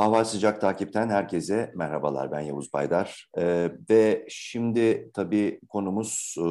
Ahval Sıcak Takip'ten herkese merhabalar. Ben Yavuz Baydar. Ee, ve şimdi tabii konumuz e,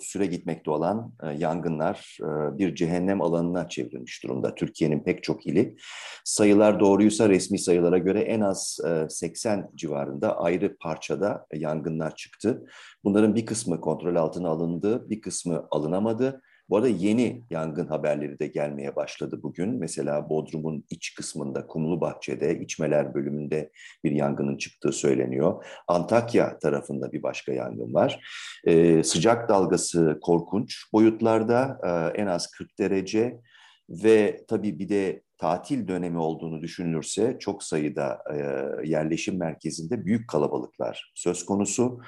süre gitmekte olan e, yangınlar e, bir cehennem alanına çevrilmiş durumda. Türkiye'nin pek çok ili. Sayılar doğruysa resmi sayılara göre en az e, 80 civarında ayrı parçada yangınlar çıktı. Bunların bir kısmı kontrol altına alındı, bir kısmı alınamadı. Bu arada yeni yangın haberleri de gelmeye başladı bugün. Mesela Bodrum'un iç kısmında Kumlu Bahçe'de içmeler bölümünde bir yangının çıktığı söyleniyor. Antakya tarafında bir başka yangın var. Ee, sıcak dalgası korkunç boyutlarda e, en az 40 derece ve tabii bir de tatil dönemi olduğunu düşünülürse çok sayıda e, yerleşim merkezinde büyük kalabalıklar söz konusu.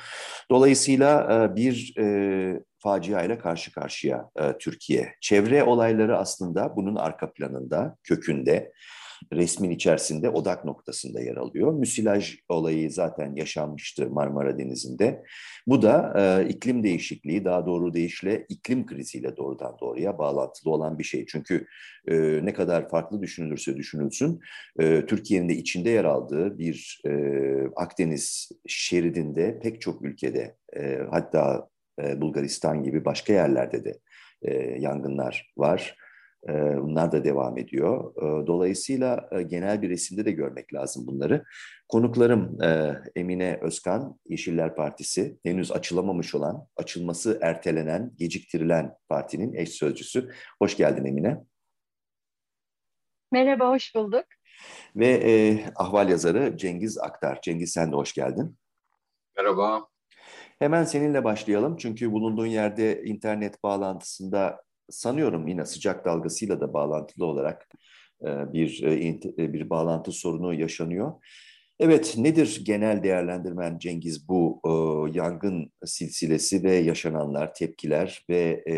Dolayısıyla e, bir e, facia ile karşı karşıya e, Türkiye. Çevre olayları aslında bunun arka planında, kökünde resmin içerisinde odak noktasında yer alıyor. Müsilaj olayı zaten yaşanmıştı Marmara Denizi'nde. Bu da e, iklim değişikliği, daha doğru deyişle iklim kriziyle doğrudan doğruya bağlantılı olan bir şey. Çünkü e, ne kadar farklı düşünülürse düşünülsün, e, Türkiye'nin de içinde yer aldığı bir e, Akdeniz şeridinde pek çok ülkede, e, hatta e, Bulgaristan gibi başka yerlerde de e, yangınlar var bunlar da devam ediyor. Dolayısıyla genel bir resimde de görmek lazım bunları. Konuklarım Emine Özkan, Yeşiller Partisi, henüz açılamamış olan, açılması ertelenen, geciktirilen partinin eş sözcüsü. Hoş geldin Emine. Merhaba, hoş bulduk. Ve e, ahval yazarı Cengiz Aktar. Cengiz sen de hoş geldin. Merhaba. Hemen seninle başlayalım çünkü bulunduğun yerde internet bağlantısında sanıyorum yine sıcak dalgasıyla da bağlantılı olarak e, bir e, e, bir bağlantı sorunu yaşanıyor. Evet, nedir genel değerlendirmen Cengiz bu e, yangın silsilesi ve yaşananlar, tepkiler ve e,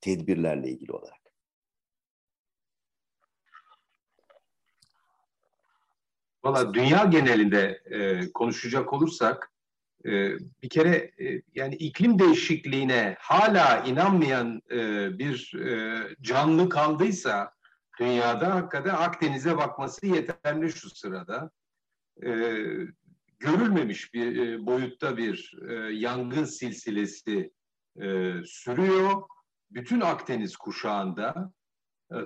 tedbirlerle ilgili olarak? Valla dünya genelinde e, konuşacak olursak ee, bir kere e, yani iklim değişikliğine hala inanmayan e, bir e, canlı kaldıysa dünyada hakikaten Akdeniz'e bakması yeterli şu sırada. Görülmemiş bir boyutta bir yangın silsilesi sürüyor. Bütün Akdeniz kuşağında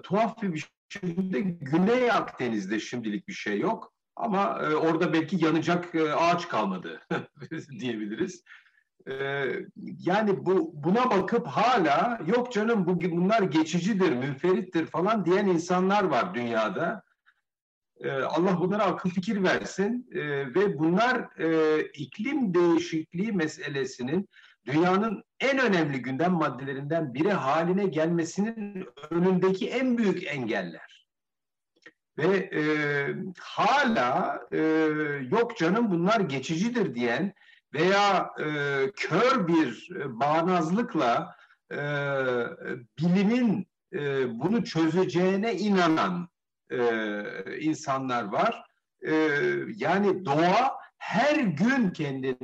tuhaf bir biçimde Güney Akdeniz'de şimdilik bir şey yok. Ama e, orada belki yanacak e, ağaç kalmadı diyebiliriz. E, yani bu buna bakıp hala yok canım bu bunlar geçicidir, münferittir falan diyen insanlar var dünyada. E, Allah bunlara akıl fikir versin e, ve bunlar e, iklim değişikliği meselesinin dünyanın en önemli gündem maddelerinden biri haline gelmesinin önündeki en büyük engeller. Ve e, hala e, yok canım bunlar geçicidir diyen veya e, kör bir bağnazlıkla e, bilimin e, bunu çözeceğine inanan e, insanlar var. E, yani doğa her gün kendini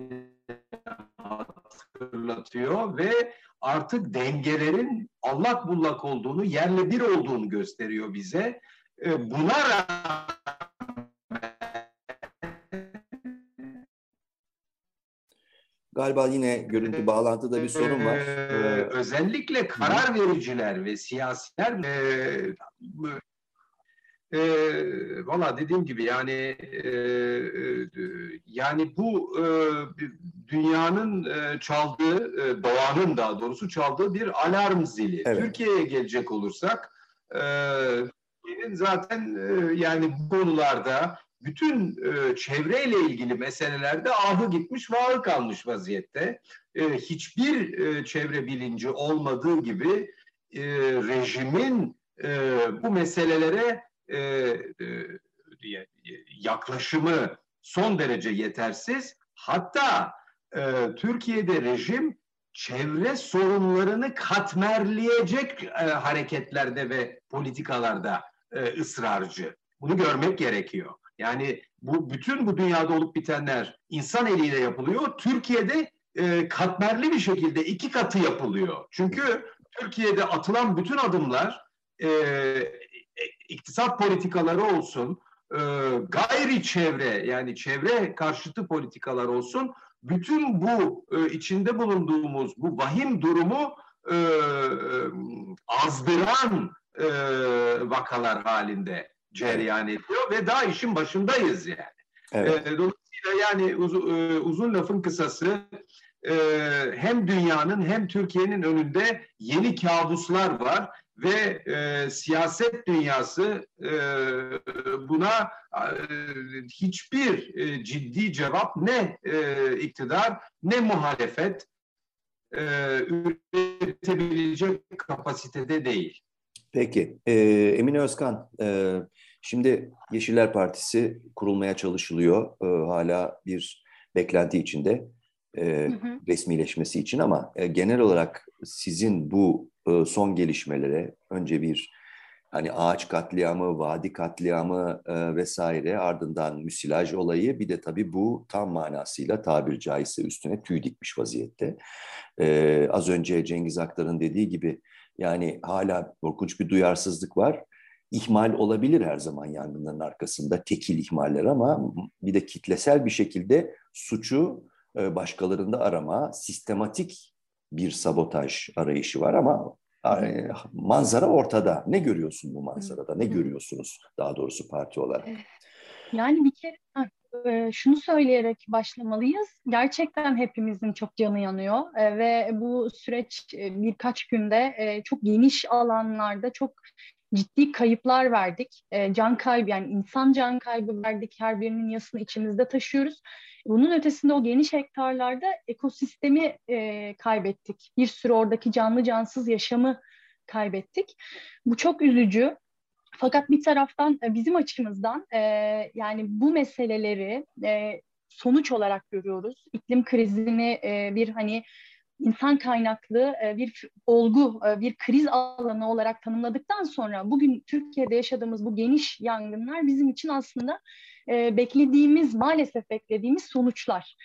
hatırlatıyor ve artık dengelerin allak bullak olduğunu, yerle bir olduğunu gösteriyor bize. E, buna Galiba yine görüntü bağlantıda bir sorun var. Ee, özellikle karar vericiler ve siyasiler e, e, valla dediğim gibi yani e, yani bu e, dünyanın e, çaldığı e, doğanın daha doğrusu çaldığı bir alarm zili. Evet. Türkiye'ye gelecek olursak e, Türkiye'nin zaten e, yani bu konularda bütün e, çevreyle ilgili meselelerde ahı gitmiş, vahı kalmış vaziyette. E, hiçbir e, çevre bilinci olmadığı gibi rejimin bu meselelere yaklaşımı son derece yetersiz. Hatta Türkiye'de rejim çevre sorunlarını katmerleyecek hareketlerde ve politikalarda e, ısrarcı. Bunu görmek gerekiyor. Yani bu bütün bu dünyada olup bitenler insan eliyle yapılıyor. Türkiye'de e, katmerli bir şekilde iki katı yapılıyor. Çünkü Türkiye'de atılan bütün adımlar e, e iktisat politikaları olsun, e, gayri çevre yani çevre karşıtı politikalar olsun bütün bu e, içinde bulunduğumuz bu vahim durumu e, azdıran e, vakalar halinde cereyan ediyor ve daha işin başındayız yani. Evet. E, dolayısıyla yani uz, e, uzun lafın kısası e, hem dünyanın hem Türkiye'nin önünde yeni kabuslar var ve e, siyaset dünyası e, buna e, hiçbir e, ciddi cevap ne e, iktidar ne muhalefet e, üretebilecek kapasitede değil. Peki, e, Emine Özkan, e, şimdi Yeşiller Partisi kurulmaya çalışılıyor. E, hala bir beklenti içinde e, hı hı. resmileşmesi için ama e, genel olarak sizin bu e, son gelişmelere önce bir hani ağaç katliamı, vadi katliamı e, vesaire ardından müsilaj olayı bir de tabii bu tam manasıyla tabir caizse üstüne tüy dikmiş vaziyette. E, az önce Cengiz Aktar'ın dediği gibi yani hala korkunç bir duyarsızlık var. İhmal olabilir her zaman yangınların arkasında tekil ihmaller ama bir de kitlesel bir şekilde suçu e, başkalarında arama, sistematik bir sabotaj arayışı var ama e, manzara ortada. Ne görüyorsun bu manzarada? Ne görüyorsunuz daha doğrusu parti olarak? Yani bir kere e, şunu söyleyerek başlamalıyız. Gerçekten hepimizin çok canı yanıyor ve bu süreç birkaç günde çok geniş alanlarda çok ciddi kayıplar verdik. Can kaybı yani insan can kaybı verdik. Her birinin yasını içimizde taşıyoruz bunun ötesinde o geniş hektarlarda ekosistemi e, kaybettik. Bir sürü oradaki canlı cansız yaşamı kaybettik. Bu çok üzücü. Fakat bir taraftan e, bizim açımızdan e, yani bu meseleleri e, sonuç olarak görüyoruz. İklim krizini e, bir hani insan kaynaklı e, bir olgu, e, bir kriz alanı olarak tanımladıktan sonra bugün Türkiye'de yaşadığımız bu geniş yangınlar bizim için aslında beklediğimiz, maalesef beklediğimiz sonuçlar.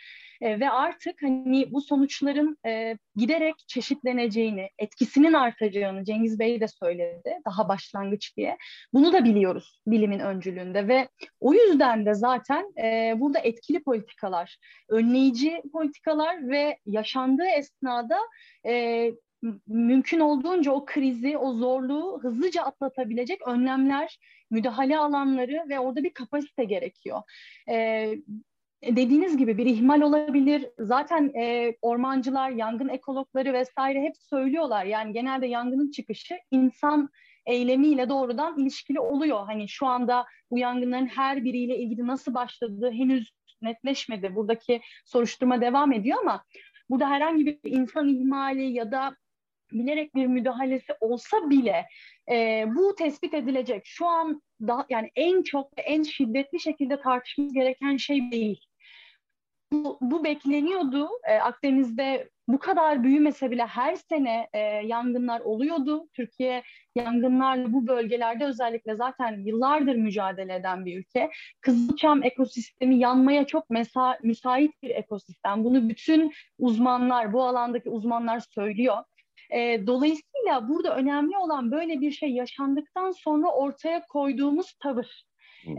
E, ve artık hani bu sonuçların e, giderek çeşitleneceğini, etkisinin artacağını Cengiz Bey de söyledi daha başlangıç diye. Bunu da biliyoruz bilimin öncülüğünde ve o yüzden de zaten e, burada etkili politikalar, önleyici politikalar ve yaşandığı esnada e, mümkün olduğunca o krizi, o zorluğu hızlıca atlatabilecek önlemler, müdahale alanları ve orada bir kapasite gerekiyor. Ee, dediğiniz gibi bir ihmal olabilir. Zaten e, ormancılar, yangın ekologları vesaire hep söylüyorlar. Yani genelde yangının çıkışı insan eylemiyle doğrudan ilişkili oluyor. Hani şu anda bu yangınların her biriyle ilgili nasıl başladığı henüz netleşmedi. Buradaki soruşturma devam ediyor ama burada herhangi bir insan ihmali ya da bilerek bir müdahalesi olsa bile e, bu tespit edilecek. Şu an daha yani en çok en şiddetli şekilde tartışmamız gereken şey değil. Bu, bu bekleniyordu. E, Akdeniz'de bu kadar büyümese bile her sene e, yangınlar oluyordu. Türkiye yangınlarla bu bölgelerde özellikle zaten yıllardır mücadele eden bir ülke. Kızılçam ekosistemi yanmaya çok mesa müsait bir ekosistem. Bunu bütün uzmanlar, bu alandaki uzmanlar söylüyor. E, dolayısıyla burada önemli olan böyle bir şey yaşandıktan sonra ortaya koyduğumuz tavır.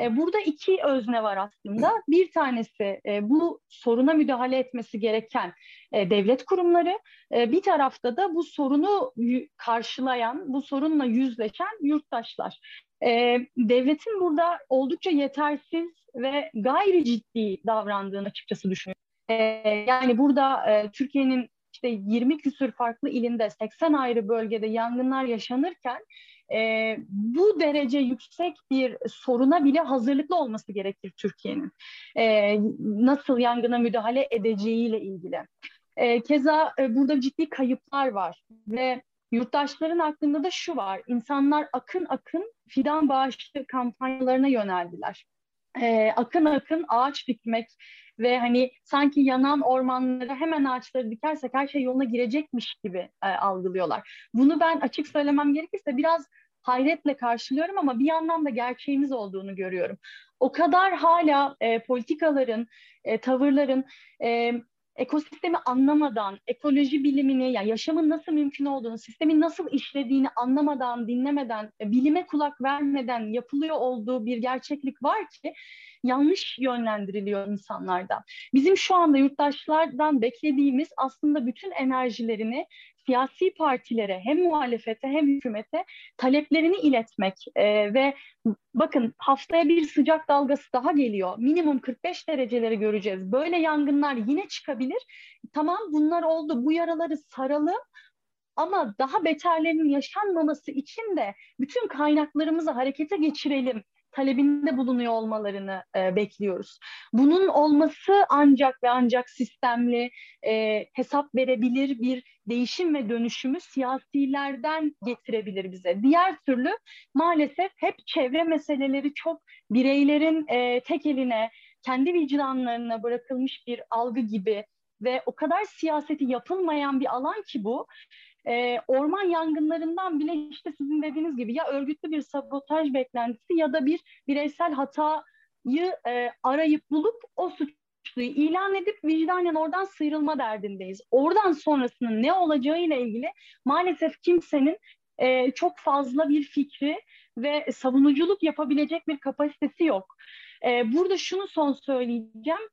E, burada iki özne var aslında. Bir tanesi bu soruna müdahale etmesi gereken devlet kurumları. E, bir tarafta da bu sorunu karşılayan, bu sorunla yüzleşen yurttaşlar. E, devletin burada oldukça yetersiz ve gayri ciddi davrandığını açıkçası düşünüyorum. Yani burada Türkiye'nin işte 20 küsür farklı ilinde 80 ayrı bölgede yangınlar yaşanırken e, bu derece yüksek bir soruna bile hazırlıklı olması gerekir Türkiye'nin. E, nasıl yangına müdahale edeceğiyle ilgili. E, keza e, burada ciddi kayıplar var ve yurttaşların aklında da şu var. İnsanlar akın akın fidan bağışı kampanyalarına yöneldiler. E, akın akın ağaç dikmek, ve hani sanki yanan ormanlara hemen ağaçları dikersek her şey yoluna girecekmiş gibi e, algılıyorlar. Bunu ben açık söylemem gerekirse biraz hayretle karşılıyorum ama bir yandan da gerçeğimiz olduğunu görüyorum. O kadar hala e, politikaların, e, tavırların e, ekosistemi anlamadan, ekoloji bilimini, yani yaşamın nasıl mümkün olduğunu, sistemin nasıl işlediğini anlamadan, dinlemeden, e, bilime kulak vermeden yapılıyor olduğu bir gerçeklik var ki yanlış yönlendiriliyor insanlardan. Bizim şu anda yurttaşlardan beklediğimiz aslında bütün enerjilerini siyasi partilere hem muhalefete hem hükümete taleplerini iletmek e, ve bakın haftaya bir sıcak dalgası daha geliyor. Minimum 45 dereceleri göreceğiz. Böyle yangınlar yine çıkabilir. Tamam bunlar oldu. Bu yaraları saralım ama daha beterlerinin yaşanmaması için de bütün kaynaklarımızı harekete geçirelim talebinde bulunuyor olmalarını e, bekliyoruz. Bunun olması ancak ve ancak sistemli, e, hesap verebilir bir değişim ve dönüşümü siyasilerden getirebilir bize. Diğer türlü maalesef hep çevre meseleleri çok bireylerin e, tek eline, kendi vicdanlarına bırakılmış bir algı gibi ve o kadar siyaseti yapılmayan bir alan ki bu e, orman yangınlarından bile işte sizin dediğiniz gibi ya örgütlü bir sabotaj beklentisi ya da bir bireysel hatayı e, arayıp bulup o suçluyu ilan edip vicdanen oradan sıyrılma derdindeyiz. Oradan sonrasının ne olacağı ile ilgili maalesef kimsenin e, çok fazla bir fikri ve savunuculuk yapabilecek bir kapasitesi yok. E, burada şunu son söyleyeceğim.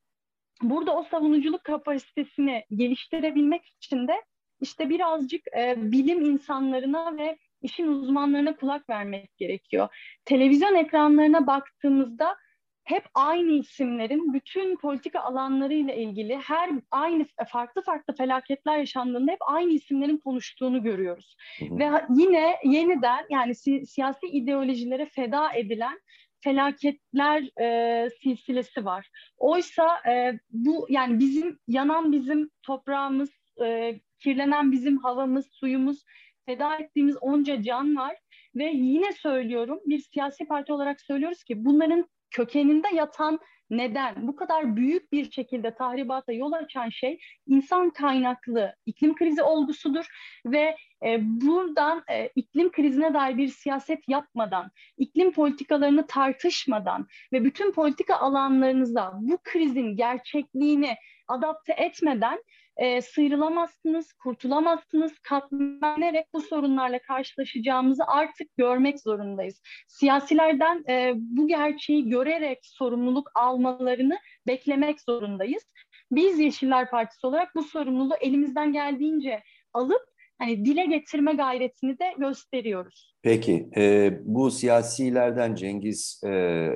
Burada o savunuculuk kapasitesini geliştirebilmek için de işte birazcık e, bilim insanlarına ve işin uzmanlarına kulak vermek gerekiyor. Televizyon ekranlarına baktığımızda hep aynı isimlerin bütün politika alanları ile ilgili her aynı farklı farklı felaketler yaşandığında hep aynı isimlerin konuştuğunu görüyoruz. Hı hı. Ve yine yeniden yani si- siyasi ideolojilere feda edilen felaketler e, silsilesi var. Oysa e, bu yani bizim yanan bizim toprağımız, e, kirlenen bizim havamız, suyumuz, feda ettiğimiz onca can var. Ve yine söylüyorum, bir siyasi parti olarak söylüyoruz ki bunların kökeninde yatan neden, bu kadar büyük bir şekilde tahribata yol açan şey insan kaynaklı iklim krizi olgusudur ve e, buradan e, iklim krizine dair bir siyaset yapmadan, iklim politikalarını tartışmadan ve bütün politika alanlarınızda bu krizin gerçekliğini adapte etmeden e, sıyrılamazsınız, kurtulamazsınız. Katlanılarak bu sorunlarla karşılaşacağımızı artık görmek zorundayız. Siyasilerden e, bu gerçeği görerek sorumluluk almalarını beklemek zorundayız. Biz Yeşiller Partisi olarak bu sorumluluğu elimizden geldiğince alıp hani dile getirme gayretini de gösteriyoruz. Peki, e, bu siyasilerden Cengiz e,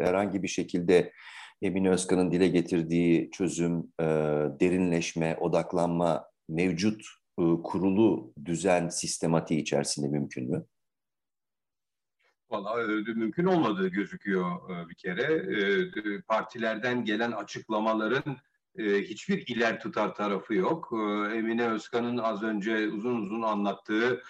herhangi bir şekilde Emin Özkan'ın dile getirdiği çözüm, e, derinleşme, odaklanma mevcut e, kurulu düzen sistematiği içerisinde mümkün mü? Valla mümkün olmadığı gözüküyor e, bir kere. Partilerden gelen açıklamaların hiçbir iler tutar tarafı yok. Emine Özkan'ın az önce uzun uzun anlattığı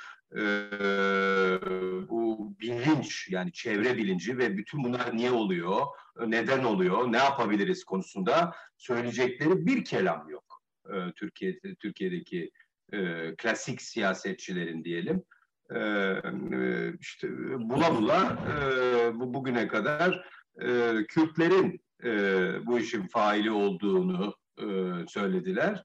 bu bilinç yani çevre bilinci ve bütün bunlar niye oluyor, neden oluyor, ne yapabiliriz konusunda söyleyecekleri bir kelam yok. Türkiye Türkiye'deki klasik siyasetçilerin diyelim. işte bula bula bu bugüne kadar Kürtlerin bu işin faili olduğunu söylediler.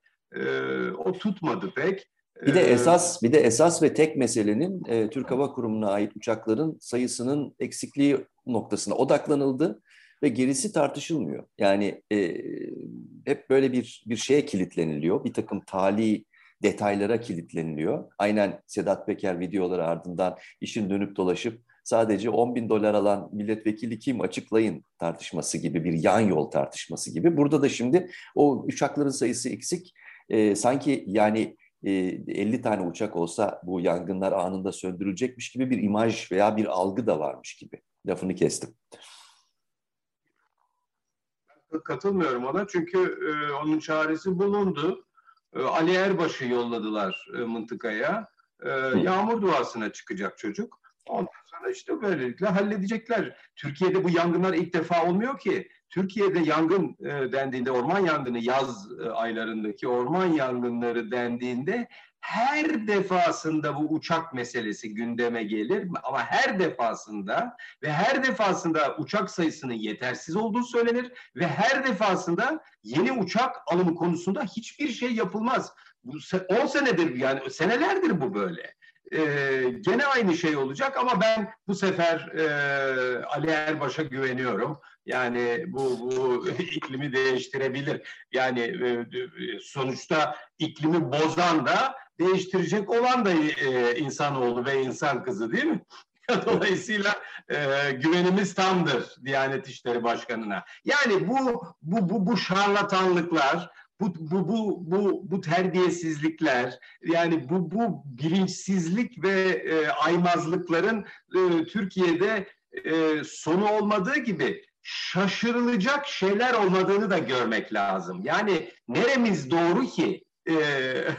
o tutmadı pek. Bir de esas bir de esas ve tek meselenin e, Türk Hava Kurumu'na ait uçakların sayısının eksikliği noktasına odaklanıldı ve gerisi tartışılmıyor. Yani e, hep böyle bir bir şeye kilitleniliyor. Bir takım tali detaylara kilitleniliyor. Aynen Sedat Peker videoları ardından işin dönüp dolaşıp sadece 10 bin dolar alan milletvekili kim açıklayın tartışması gibi bir yan yol tartışması gibi. Burada da şimdi o uçakların sayısı eksik. E, sanki yani 50 tane uçak olsa bu yangınlar anında söndürülecekmiş gibi bir imaj veya bir algı da varmış gibi. Lafını kestim. Katılmıyorum ona çünkü e, onun çaresi bulundu. E, Ali Erbaş'ı yolladılar e, mıntıkaya. E, yağmur duasına çıkacak çocuk. Ondan sonra işte böylelikle halledecekler. Türkiye'de bu yangınlar ilk defa olmuyor ki. Türkiye'de yangın e, dendiğinde orman yangını yaz e, aylarındaki orman yangınları dendiğinde her defasında bu uçak meselesi gündeme gelir ama her defasında ve her defasında uçak sayısının yetersiz olduğu söylenir ve her defasında yeni uçak alımı konusunda hiçbir şey yapılmaz. Bu 10 senedir yani senelerdir bu böyle. Ee, gene aynı şey olacak ama ben bu sefer e, Ali Erbaş'a güveniyorum. Yani bu, bu iklimi değiştirebilir. Yani e, sonuçta iklimi bozan da değiştirecek olan da e, insanoğlu ve insan kızı değil mi? Dolayısıyla e, güvenimiz tamdır Diyanet İşleri Başkanı'na. Yani bu bu bu bu şarlatanlıklar, bu bu bu bu bu terbiyesizlikler, yani bu bu bilinçsizlik ve e, aymazlıkların e, Türkiye'de e, sonu olmadığı gibi şaşırılacak şeyler olmadığını da görmek lazım. Yani neremiz doğru ki e,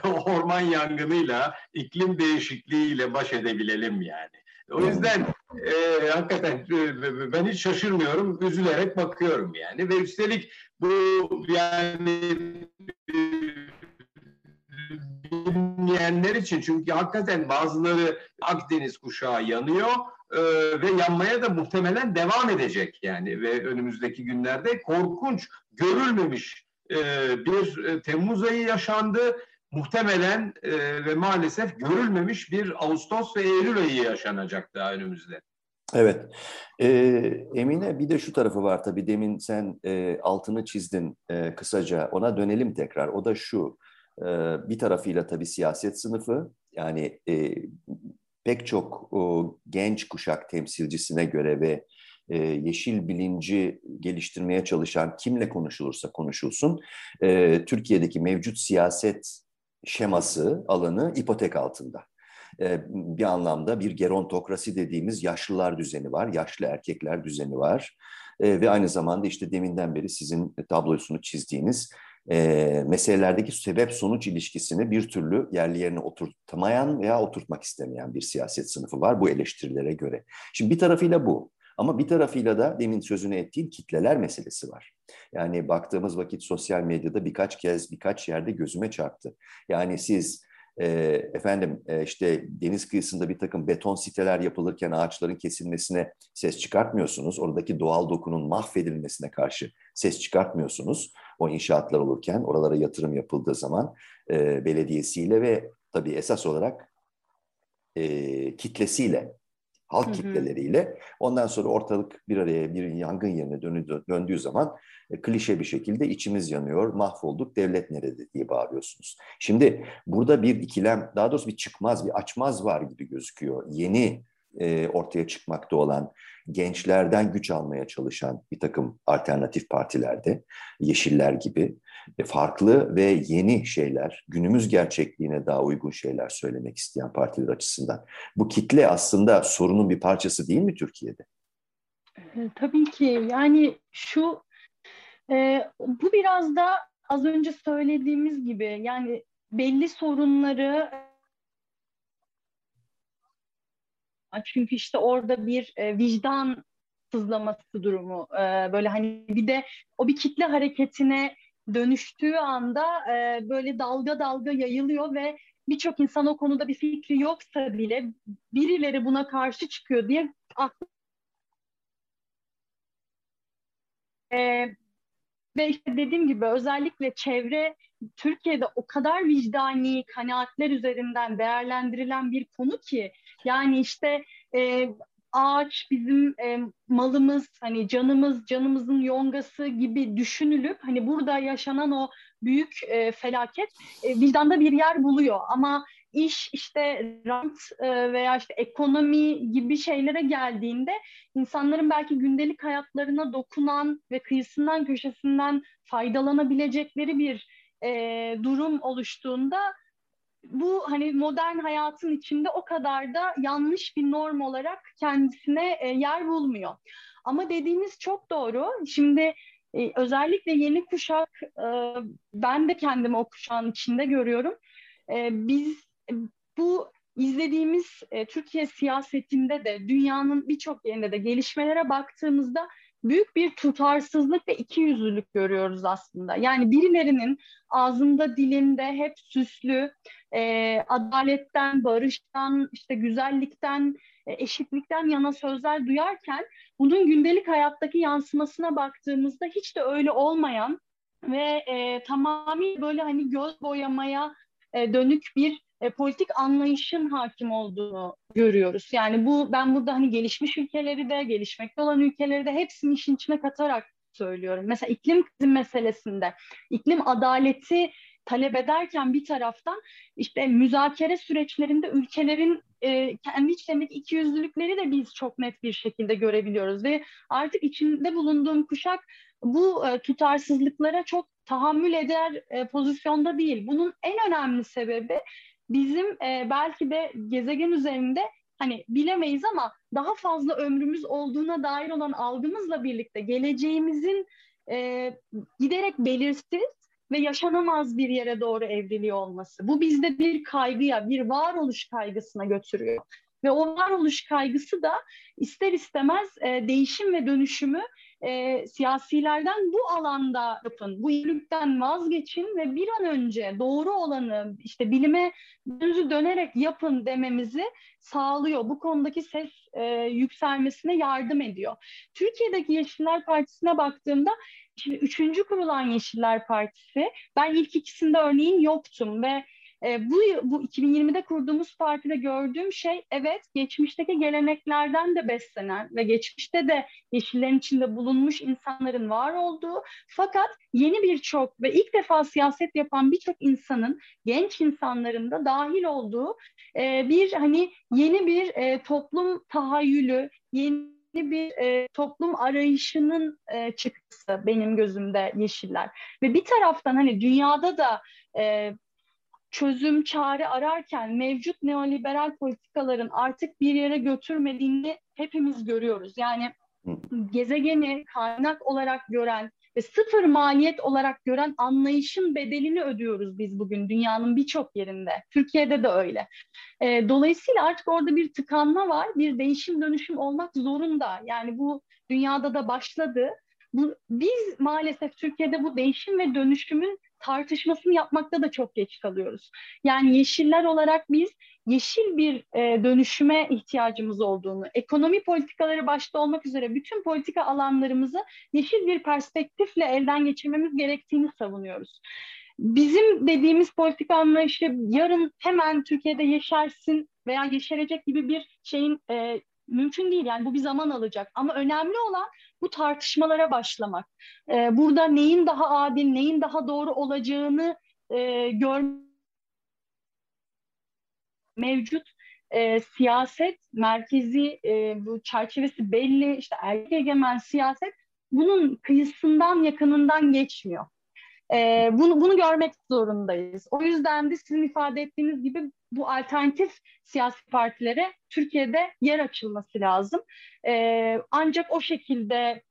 orman yangınıyla, iklim değişikliğiyle baş edebilelim yani. O yüzden e, hakikaten e, ben hiç şaşırmıyorum, üzülerek bakıyorum yani. Ve üstelik bu yani bilmeyenler için çünkü hakikaten bazıları Akdeniz kuşağı yanıyor e, ve yanmaya da muhtemelen devam edecek yani ve önümüzdeki günlerde korkunç görülmemiş e, bir e, Temmuz ayı yaşandı muhtemelen e, ve maalesef görülmemiş bir Ağustos ve Eylül ayı yaşanacak daha önümüzde. Evet. E, Emine bir de şu tarafı var tabii demin sen e, altını çizdin e, kısaca ona dönelim tekrar. O da şu bir tarafıyla tabii siyaset sınıfı yani e, pek çok o, genç kuşak temsilcisine göre ve e, yeşil bilinci geliştirmeye çalışan kimle konuşulursa konuşulsun e, Türkiye'deki mevcut siyaset şeması alanı ipotek altında. E, bir anlamda bir gerontokrasi dediğimiz yaşlılar düzeni var, yaşlı erkekler düzeni var e, ve aynı zamanda işte deminden beri sizin tablosunu çizdiğiniz e, meselelerdeki sebep-sonuç ilişkisini bir türlü yerli yerine oturtamayan veya oturtmak istemeyen bir siyaset sınıfı var bu eleştirilere göre. Şimdi bir tarafıyla bu ama bir tarafıyla da demin sözünü ettiğim kitleler meselesi var. Yani baktığımız vakit sosyal medyada birkaç kez birkaç yerde gözüme çarptı. Yani siz e, efendim e, işte deniz kıyısında bir takım beton siteler yapılırken ağaçların kesilmesine ses çıkartmıyorsunuz. Oradaki doğal dokunun mahvedilmesine karşı ses çıkartmıyorsunuz. O inşaatlar olurken oralara yatırım yapıldığı zaman e, belediyesiyle ve tabii esas olarak e, kitlesiyle halk hı hı. kitleleriyle. Ondan sonra ortalık bir araya bir yangın yerine dönü, döndüğü zaman e, klişe bir şekilde içimiz yanıyor, mahvolduk, devlet nerede diye bağırıyorsunuz. Şimdi burada bir ikilem, daha doğrusu bir çıkmaz, bir açmaz var gibi gözüküyor. Yeni e, ortaya çıkmakta olan gençlerden güç almaya çalışan bir takım alternatif partilerde, Yeşiller gibi e, farklı ve yeni şeyler, günümüz gerçekliğine daha uygun şeyler söylemek isteyen partiler açısından. Bu kitle aslında sorunun bir parçası değil mi Türkiye'de? E, tabii ki. Yani şu, e, bu biraz da az önce söylediğimiz gibi yani belli sorunları çünkü işte orada bir e, vicdan sızlaması durumu e, böyle hani bir de o bir kitle hareketine dönüştüğü anda e, böyle dalga dalga yayılıyor ve birçok insan o konuda bir fikri yoksa bile birileri buna karşı çıkıyor diye e, ve işte dediğim gibi özellikle çevre Türkiye'de o kadar vicdani kanaatler üzerinden değerlendirilen bir konu ki yani işte e, ağaç bizim e, malımız, hani canımız, canımızın yongası gibi düşünülüp hani burada yaşanan o büyük e, felaket e, vicdanda bir yer buluyor. Ama iş işte rant e, veya işte ekonomi gibi şeylere geldiğinde insanların belki gündelik hayatlarına dokunan ve kıyısından köşesinden faydalanabilecekleri bir e, durum oluştuğunda bu hani modern hayatın içinde o kadar da yanlış bir norm olarak kendisine e, yer bulmuyor. Ama dediğiniz çok doğru. Şimdi e, özellikle yeni kuşak, e, ben de kendimi o kuşağın içinde görüyorum. E, biz bu izlediğimiz e, Türkiye siyasetinde de dünyanın birçok yerinde de gelişmelere baktığımızda büyük bir tutarsızlık ve ikiyüzlülük görüyoruz aslında. Yani birilerinin ağzında dilinde hep süslü, e, adaletten, barıştan, işte güzellikten, e, eşitlikten yana sözler duyarken bunun gündelik hayattaki yansımasına baktığımızda hiç de öyle olmayan ve e, tamamıyla böyle hani göz boyamaya e, dönük bir e, politik anlayışın hakim olduğunu görüyoruz. Yani bu ben burada hani gelişmiş ülkeleri de gelişmekte olan ülkeleri de hepsini işin içine katarak söylüyorum. Mesela iklim krizi meselesinde iklim adaleti talep ederken bir taraftan işte müzakere süreçlerinde ülkelerin e, kendi içlerindeki ikiyüzlülükleri de biz çok net bir şekilde görebiliyoruz ve artık içinde bulunduğum kuşak bu e, tutarsızlıklara çok tahammül eder e, pozisyonda değil. Bunun en önemli sebebi bizim e, belki de gezegen üzerinde hani bilemeyiz ama daha fazla ömrümüz olduğuna dair olan algımızla birlikte geleceğimizin e, giderek belirsiz ve yaşanamaz bir yere doğru evriliyor olması. Bu bizde bir kaygıya, bir varoluş kaygısına götürüyor. Ve o varoluş kaygısı da ister istemez e, değişim ve dönüşümü e, siyasilerden bu alanda yapın, bu iyilikten vazgeçin ve bir an önce doğru olanı işte bilime yüzü dönerek yapın dememizi sağlıyor. Bu konudaki ses e, yükselmesine yardım ediyor. Türkiye'deki Yeşiller Partisi'ne baktığımda Şimdi üçüncü kurulan Yeşiller Partisi, ben ilk ikisinde örneğin yoktum ve e, bu, bu 2020'de kurduğumuz partide gördüğüm şey evet geçmişteki geleneklerden de beslenen ve geçmişte de yeşillerin içinde bulunmuş insanların var olduğu fakat yeni birçok ve ilk defa siyaset yapan birçok insanın genç insanların da dahil olduğu e, bir hani yeni bir e, toplum tahayyülü, yeni bir e, toplum arayışının e, çıktısı benim gözümde yeşiller. Ve bir taraftan hani dünyada da e, çözüm, çare ararken mevcut neoliberal politikaların artık bir yere götürmediğini hepimiz görüyoruz. Yani gezegeni kaynak olarak gören ve sıfır maliyet olarak gören anlayışın bedelini ödüyoruz biz bugün dünyanın birçok yerinde. Türkiye'de de öyle. E, dolayısıyla artık orada bir tıkanma var, bir değişim dönüşüm olmak zorunda. Yani bu dünyada da başladı. Bu, biz maalesef Türkiye'de bu değişim ve dönüşümün tartışmasını yapmakta da çok geç kalıyoruz. Yani yeşiller olarak biz yeşil bir e, dönüşüme ihtiyacımız olduğunu, ekonomi politikaları başta olmak üzere bütün politika alanlarımızı yeşil bir perspektifle elden geçirmemiz gerektiğini savunuyoruz. Bizim dediğimiz politika anlayışı yarın hemen Türkiye'de yeşersin veya yeşerecek gibi bir şeyin e, mümkün değil. Yani bu bir zaman alacak. Ama önemli olan bu tartışmalara başlamak. E, burada neyin daha adil, neyin daha doğru olacağını e, görmek mevcut e, siyaset merkezi e, bu çerçevesi belli işte erkek egemen siyaset bunun kıyısından yakınından geçmiyor. E, bunu, bunu görmek zorundayız. O yüzden de sizin ifade ettiğiniz gibi bu alternatif siyasi partilere Türkiye'de yer açılması lazım. E, ancak o şekilde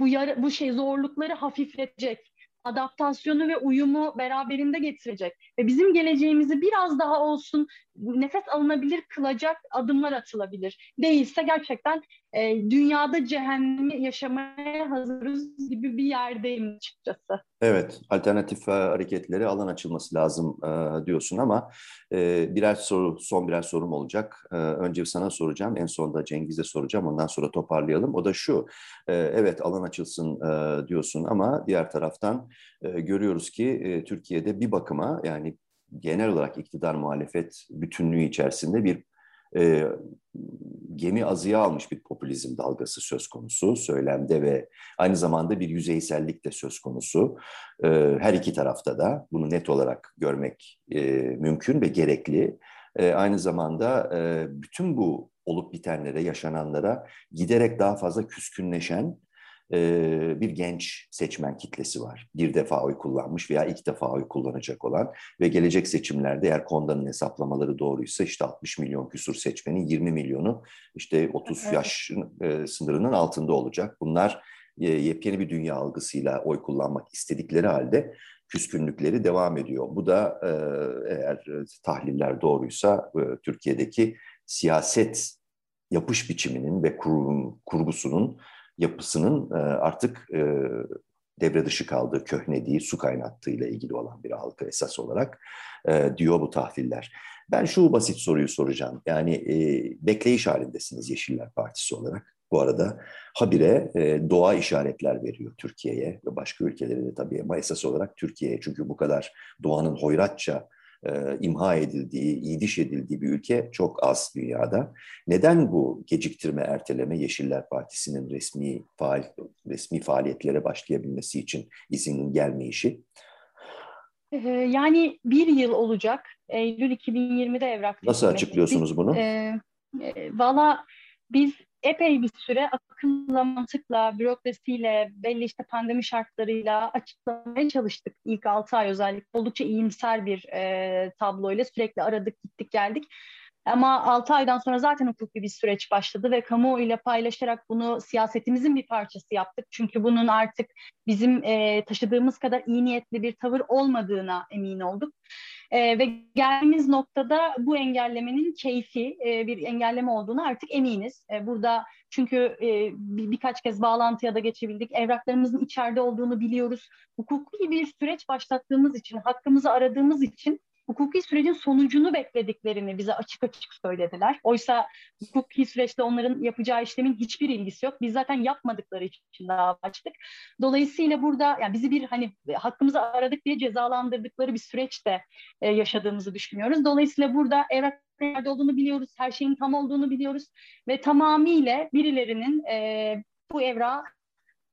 bu yar, bu şey zorlukları hafifletecek adaptasyonu ve uyumu beraberinde getirecek ve bizim geleceğimizi biraz daha olsun nefes alınabilir kılacak adımlar atılabilir. Değilse gerçekten e, dünyada cehennemi yaşamaya hazırız gibi bir yerdeyim açıkçası. Evet, alternatif e, hareketlere alan açılması lazım e, diyorsun ama e, birer soru, son birer sorum olacak. E, önce sana soracağım, en son da Cengiz'e soracağım. Ondan sonra toparlayalım. O da şu, e, evet alan açılsın e, diyorsun ama diğer taraftan e, görüyoruz ki e, Türkiye'de bir bakıma yani genel olarak iktidar muhalefet bütünlüğü içerisinde bir e, gemi azıya almış bir popülizm dalgası söz konusu söylemde ve aynı zamanda bir yüzeysellik de söz konusu. E, her iki tarafta da bunu net olarak görmek e, mümkün ve gerekli. E, aynı zamanda e, bütün bu olup bitenlere, yaşananlara giderek daha fazla küskünleşen bir genç seçmen kitlesi var. Bir defa oy kullanmış veya iki defa oy kullanacak olan ve gelecek seçimlerde eğer Konda'nın hesaplamaları doğruysa işte 60 milyon küsur seçmenin 20 milyonu işte 30 evet. yaş sınırının altında olacak. Bunlar yepyeni bir dünya algısıyla oy kullanmak istedikleri halde küskünlükleri devam ediyor. Bu da eğer tahliller doğruysa Türkiye'deki siyaset yapış biçiminin ve kurgusunun yapısının artık devre dışı kaldığı, köhnediği, su kaynattığıyla ilgili olan bir halka esas olarak diyor bu tahliller. Ben şu basit soruyu soracağım. Yani bekleyiş halindesiniz Yeşiller Partisi olarak. Bu arada habire e, doğa işaretler veriyor Türkiye'ye ve başka ülkelere de tabii ama esas olarak Türkiye'ye. Çünkü bu kadar doğanın hoyratça e, imha edildiği, iyiliş edildiği bir ülke çok az dünyada. Neden bu geciktirme, erteleme Yeşiller Partisi'nin resmi faal, resmi faaliyetlere başlayabilmesi için izinin gelmeyişi? Ee, yani bir yıl olacak. Eylül 2020'de evrak Nasıl açıklıyorsunuz bunu? Ee, e, Valla biz epey bir süre akılla, mantıkla, bürokrasiyle, belli işte pandemi şartlarıyla açıklamaya çalıştık. İlk 6 ay özellikle oldukça iyimser bir e, tabloyla sürekli aradık, gittik, geldik. Ama 6 aydan sonra zaten hukuki bir süreç başladı ve kamuoyuyla paylaşarak bunu siyasetimizin bir parçası yaptık. Çünkü bunun artık bizim e, taşıdığımız kadar iyi niyetli bir tavır olmadığına emin olduk. E, ve geldiğimiz noktada bu engellemenin keyfi e, bir engelleme olduğunu artık eminiz. E, burada çünkü e, bir, birkaç kez bağlantıya da geçebildik. Evraklarımızın içeride olduğunu biliyoruz. Hukuki bir süreç başlattığımız için, hakkımızı aradığımız için hukuki sürecin sonucunu beklediklerini bize açık açık söylediler. Oysa hukuki süreçte onların yapacağı işlemin hiçbir ilgisi yok. Biz zaten yapmadıkları için daha açtık. Dolayısıyla burada yani bizi bir hani hakkımızı aradık diye cezalandırdıkları bir süreçte e, yaşadığımızı düşünüyoruz. Dolayısıyla burada evrak nerede olduğunu biliyoruz, her şeyin tam olduğunu biliyoruz ve tamamıyla birilerinin e, bu evrağı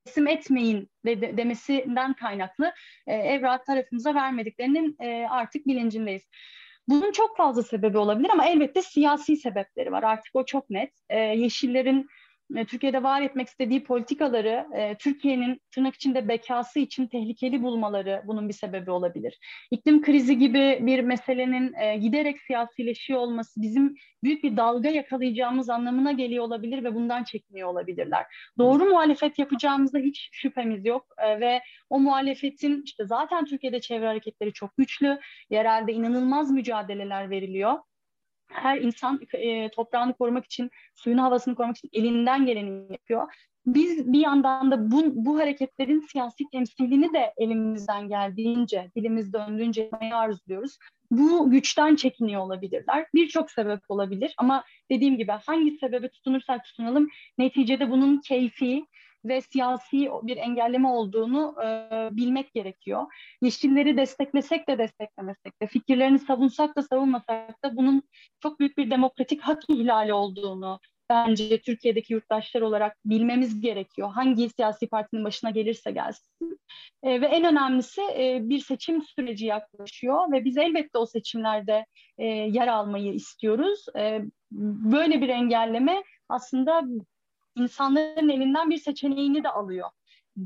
teslim etmeyin de, demesinden kaynaklı e, evrak tarafımıza vermediklerinin e, artık bilincindeyiz. Bunun çok fazla sebebi olabilir ama elbette siyasi sebepleri var. Artık o çok net. E, Yeşillerin e, Türkiye'de var etmek istediği politikaları e, Türkiye'nin tırnak içinde bekası için tehlikeli bulmaları bunun bir sebebi olabilir. İklim krizi gibi bir meselenin e, giderek siyasileşiyor olması bizim büyük bir dalga yakalayacağımız anlamına geliyor olabilir ve bundan çekiniyor olabilirler. Doğru muhalefet yapacağımızda hiç şüphemiz yok ve o muhalefetin işte zaten Türkiye'de çevre hareketleri çok güçlü, yerelde inanılmaz mücadeleler veriliyor her insan e, toprağını korumak için, suyun havasını korumak için elinden geleni yapıyor. Biz bir yandan da bu, bu hareketlerin siyasi temsilini de elimizden geldiğince, dilimiz döndüğünce yapmaya arzuluyoruz. Bu güçten çekiniyor olabilirler. Birçok sebep olabilir ama dediğim gibi hangi sebebe tutunursak tutunalım neticede bunun keyfi, ve siyasi bir engelleme olduğunu e, bilmek gerekiyor. Yeşilleri desteklesek de desteklemesek de, fikirlerini savunsak da savunmasak da bunun çok büyük bir demokratik hak ihlali olduğunu bence Türkiye'deki yurttaşlar olarak bilmemiz gerekiyor. Hangi siyasi partinin başına gelirse gelsin. E, ve en önemlisi e, bir seçim süreci yaklaşıyor ve biz elbette o seçimlerde e, yer almayı istiyoruz. E, böyle bir engelleme aslında insanların elinden bir seçeneğini de alıyor.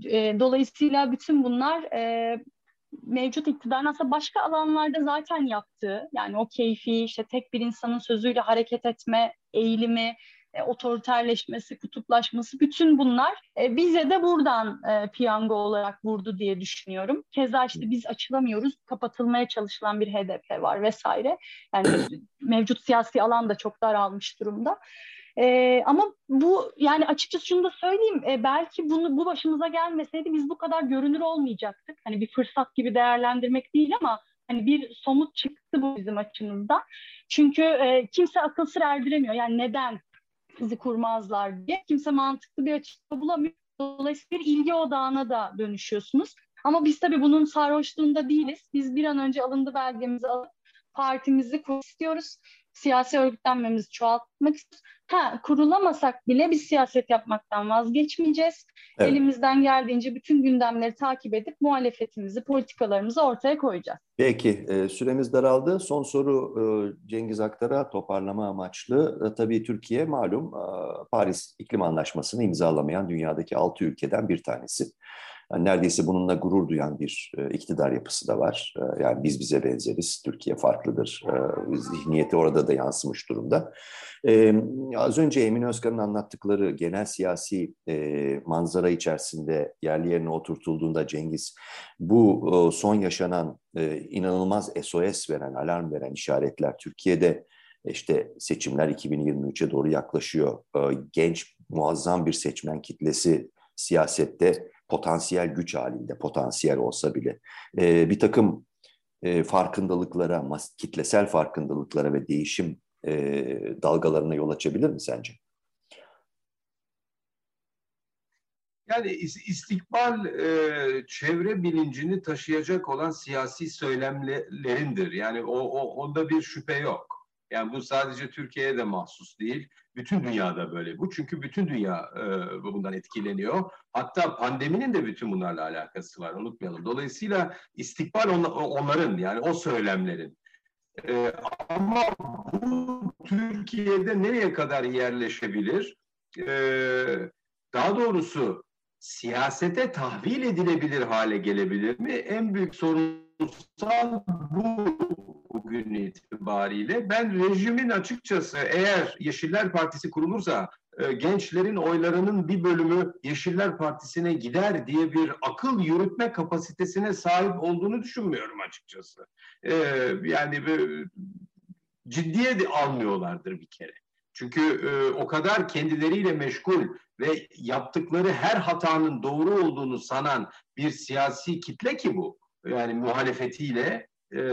E, dolayısıyla bütün bunlar e, mevcut iktidarın aslında başka alanlarda zaten yaptığı yani o keyfi işte tek bir insanın sözüyle hareket etme eğilimi e, otoriterleşmesi, kutuplaşması bütün bunlar e, bize de buradan e, piyango olarak vurdu diye düşünüyorum. Keza işte biz açılamıyoruz, kapatılmaya çalışılan bir HDP var vesaire. Yani mevcut siyasi alan da çok daralmış durumda. E, ama bu yani açıkçası şunu da söyleyeyim e, belki bunu bu başımıza gelmeseydi biz bu kadar görünür olmayacaktık. Hani bir fırsat gibi değerlendirmek değil ama hani bir somut çıktı bu bizim açımızda. Çünkü e, kimse akıl sır erdiremiyor. Yani neden bizi kurmazlar diye kimse mantıklı bir açıklama bulamıyor. Dolayısıyla bir ilgi odağına da dönüşüyorsunuz. Ama biz tabii bunun sarhoşluğunda değiliz. Biz bir an önce alındı belgemizi alıp partimizi kur istiyoruz. Siyasi örgütlenmemizi çoğaltmak istiyoruz. Ha, kurulamasak bile biz siyaset yapmaktan vazgeçmeyeceğiz. Evet. Elimizden geldiğince bütün gündemleri takip edip muhalefetimizi, politikalarımızı ortaya koyacağız. Peki, e, süremiz daraldı. Son soru e, Cengiz Aktar'a toparlama amaçlı. E, tabii Türkiye malum Paris İklim Anlaşması'nı imzalamayan dünyadaki altı ülkeden bir tanesi. Yani neredeyse bununla gurur duyan bir e, iktidar yapısı da var. E, yani biz bize benzeriz, Türkiye farklıdır. E, zihniyeti orada da yansımış durumda. E, az önce Emin Özkan'ın anlattıkları genel siyasi e, manzara içerisinde yerli yerine oturtulduğunda Cengiz, bu e, son yaşanan e, inanılmaz SOS veren, alarm veren işaretler Türkiye'de İşte seçimler 2023'e doğru yaklaşıyor. E, genç muazzam bir seçmen kitlesi siyasette potansiyel güç halinde, potansiyel olsa bile e, bir takım e, farkındalıklara, kitlesel farkındalıklara ve değişim e, dalgalarına yol açabilir mi sence? Yani istikbal e, çevre bilincini taşıyacak olan siyasi söylemlerindir. Yani o, o onda bir şüphe yok. Yani bu sadece Türkiye'ye de mahsus değil. Bütün dünyada böyle bu. Çünkü bütün dünya e, bundan etkileniyor. Hatta pandeminin de bütün bunlarla alakası var. Unutmayalım. Dolayısıyla istikbal on, onların yani o söylemlerin. E, ama bu Türkiye'de nereye kadar yerleşebilir? E, daha doğrusu siyasete tahvil edilebilir hale gelebilir mi? En büyük sorunsal bu bugün itibariyle. Ben rejimin açıkçası eğer Yeşiller Partisi kurulursa e, gençlerin oylarının bir bölümü Yeşiller Partisi'ne gider diye bir akıl yürütme kapasitesine sahip olduğunu düşünmüyorum açıkçası. E, yani ciddiye de almıyorlardır bir kere. Çünkü e, o kadar kendileriyle meşgul ve yaptıkları her hatanın doğru olduğunu sanan bir siyasi kitle ki bu. Yani muhalefetiyle e,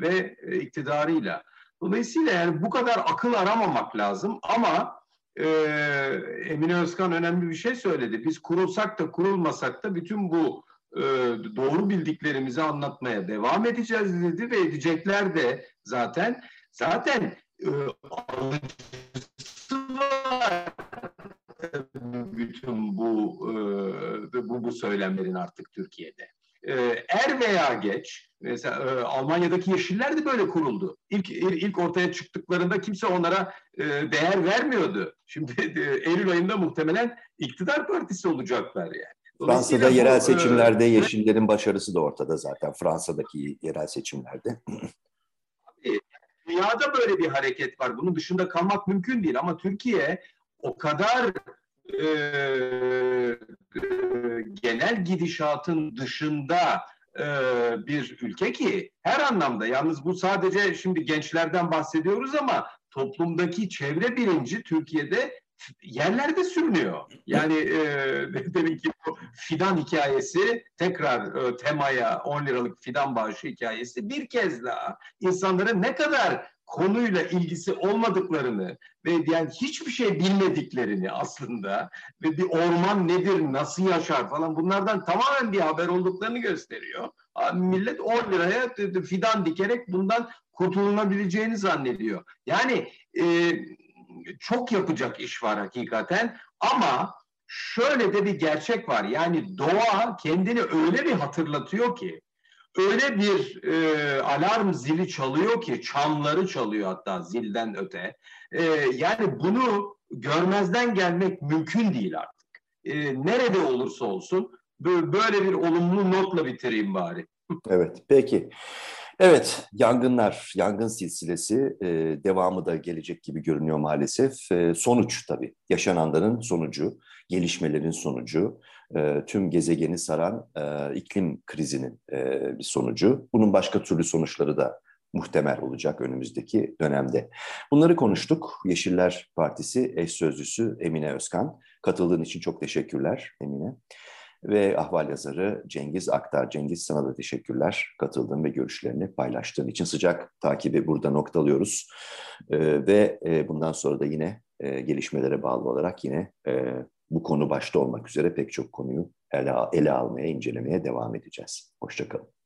ve iktidarıyla. Dolayısıyla yani bu kadar akıl aramamak lazım ama e, Emine Özkan önemli bir şey söyledi. Biz kurulsak da kurulmasak da bütün bu e, doğru bildiklerimizi anlatmaya devam edeceğiz dedi ve edecekler de zaten. Zaten e, bütün bu e, bu bu söylemlerin artık Türkiye'de. E, er veya geç mesela e, Almanya'daki Yeşiller de böyle kuruldu. İlk ilk ortaya çıktıklarında kimse onlara e, değer vermiyordu. Şimdi e, Eylül ayında muhtemelen iktidar partisi olacaklar yani. Fransa'da yerel seçimlerde Yeşillerin başarısı da ortada zaten. Fransa'daki yerel seçimlerde. Dünyada böyle bir hareket var. Bunun dışında kalmak mümkün değil ama Türkiye o kadar e, genel gidişatın dışında e, bir ülke ki her anlamda yalnız bu sadece şimdi gençlerden bahsediyoruz ama toplumdaki çevre bilinci Türkiye'de yerlerde sürünüyor. Yani e, demin ki bu fidan hikayesi tekrar e, temaya 10 liralık fidan bağışı hikayesi bir kez daha insanların ne kadar konuyla ilgisi olmadıklarını ve yani hiçbir şey bilmediklerini aslında ve bir orman nedir, nasıl yaşar falan bunlardan tamamen bir haber olduklarını gösteriyor. Millet 10 liraya fidan dikerek bundan kurtulunabileceğini zannediyor. Yani e, çok yapacak iş var hakikaten ama şöyle de bir gerçek var. Yani doğa kendini öyle bir hatırlatıyor ki öyle bir e, alarm zili çalıyor ki çanları çalıyor hatta zilden öte. E, yani bunu görmezden gelmek mümkün değil artık. E, nerede olursa olsun böyle bir olumlu notla bitireyim bari. Evet peki. Evet, yangınlar, yangın silsilesi e, devamı da gelecek gibi görünüyor maalesef. E, sonuç tabii, yaşananların sonucu, gelişmelerin sonucu, e, tüm gezegeni saran e, iklim krizinin e, bir sonucu. Bunun başka türlü sonuçları da muhtemel olacak önümüzdeki dönemde. Bunları konuştuk. Yeşiller Partisi eş sözcüsü Emine Özkan. Katıldığın için çok teşekkürler Emine ve ahval yazarı Cengiz Aktar. Cengiz sana da teşekkürler katıldığın ve görüşlerini paylaştığın için. Sıcak takibi burada noktalıyoruz. Ve bundan sonra da yine gelişmelere bağlı olarak yine bu konu başta olmak üzere pek çok konuyu ele, ele almaya, incelemeye devam edeceğiz. Hoşçakalın.